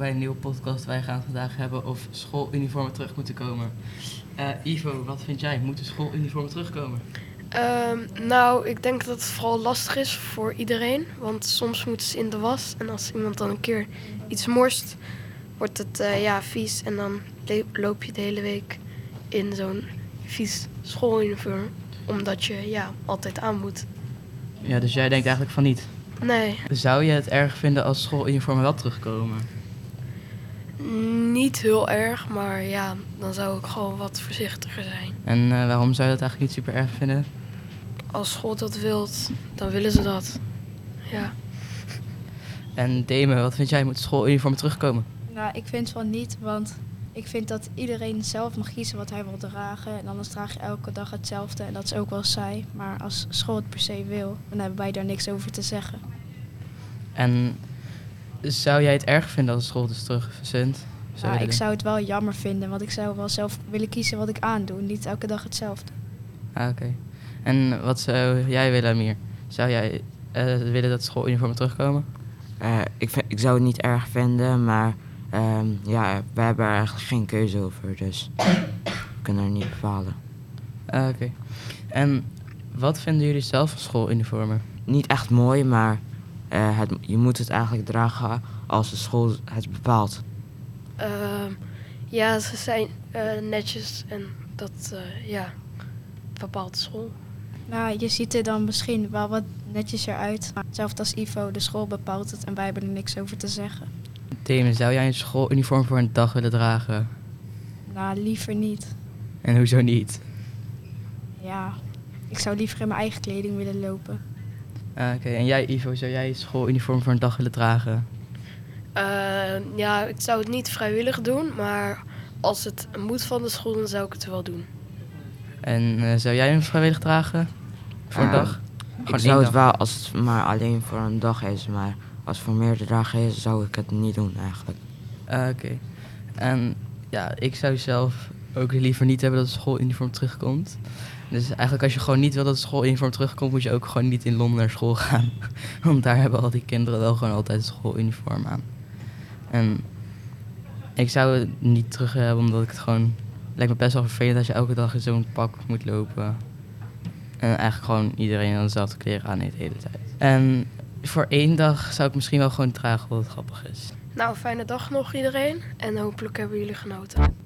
een nieuwe podcast. Wij gaan het vandaag hebben of schooluniformen terug moeten komen. Eh, Ivo, wat vind jij? Moeten schooluniformen terugkomen? Ehm, nou, ik denk dat het vooral lastig is voor iedereen. Want soms moeten ze in de was. En als iemand dan een keer iets morst, wordt het eh, ja, vies. En dan loop je de hele week in zo'n vies schooluniform. Omdat je ja, altijd aan moet. Ja, dus jij denkt eigenlijk van niet. Nee, Zou je het erg vinden als schooluniformen wel terugkomen? Niet heel erg. Maar ja, dan zou ik gewoon wat voorzichtiger zijn. En eh, waarom zou je dat eigenlijk niet super erg vinden? Als school dat wilt, dan willen ze dat. Ja. En Deme, wat vind jij? Moet schooluniformen terugkomen? Nou, ik vind van niet, want ik vind dat iedereen zelf mag kiezen wat hij wil dragen. En anders draag je elke dag hetzelfde en dat is ook wel saai. Maar als school het per se wil, dan hebben wij daar niks over te zeggen. En zou jij het erg vinden als school het dus terugzendt? Ja, ik zou het wel jammer vinden, want ik zou wel zelf willen kiezen wat ik aandoe. Niet elke dag hetzelfde. Ah, oké. En wat zou jij willen, Amir? Zou jij eh, willen dat schooluniformen terugkomen? Eh, ik, vind, ik zou het niet erg vinden, maar ehm, ja, we hebben er eigenlijk geen keuze over, dus we kunnen er niet bepalen. Ah, oké. En wat vinden jullie zelf van schooluniformen? Niet echt mooi, maar eh, het, je moet het eigenlijk dragen als de school het bepaalt. Ehm, ja, ze zijn eh, netjes en dat eh, ja, bepaalt de school. Nou, je ziet er dan misschien wel wat netjes eruit. Hetzelfde als Ivo, de school bepaalt het en wij hebben er niks over te zeggen. Deme, zou jij een schooluniform voor een dag willen dragen? Nou, liever niet. En hoezo niet? Ja, ik zou liever in mijn eigen kleding willen lopen. Ah, oké. En jij, Ivo, zou jij een schooluniform voor een dag willen dragen? Eh, ja, ik zou het niet vrijwillig doen, maar als het moet van de school, dan zou ik het wel doen. En eh, zou jij hem vrijwillig dragen? Voor een Ah, dag? Ik zou het dag. wel als het maar alleen voor een dag is, maar als het voor meerdere dagen is, zou ik het niet doen eigenlijk. Ah, oké. En ja, ik zou zelf ook liever niet hebben dat het schooluniform terugkomt. Dus eigenlijk als je gewoon niet wil dat het schooluniform terugkomt, moet je ook gewoon niet in Londen naar school gaan. Want daar hebben al die kinderen wel gewoon altijd het schooluniform aan. En ik zou het niet terug hebben, omdat ik het gewoon... Het lijkt me best wel vervelend als je elke dag in zo'n pak moet lopen. En eigenlijk gewoon iedereen dan dezelfde kleren aan heeft de hele tijd. En voor één dag zou ik misschien wel gewoon dragen, wat grappig is. Nou, fijne dag nog iedereen en hopelijk hebben jullie genoten.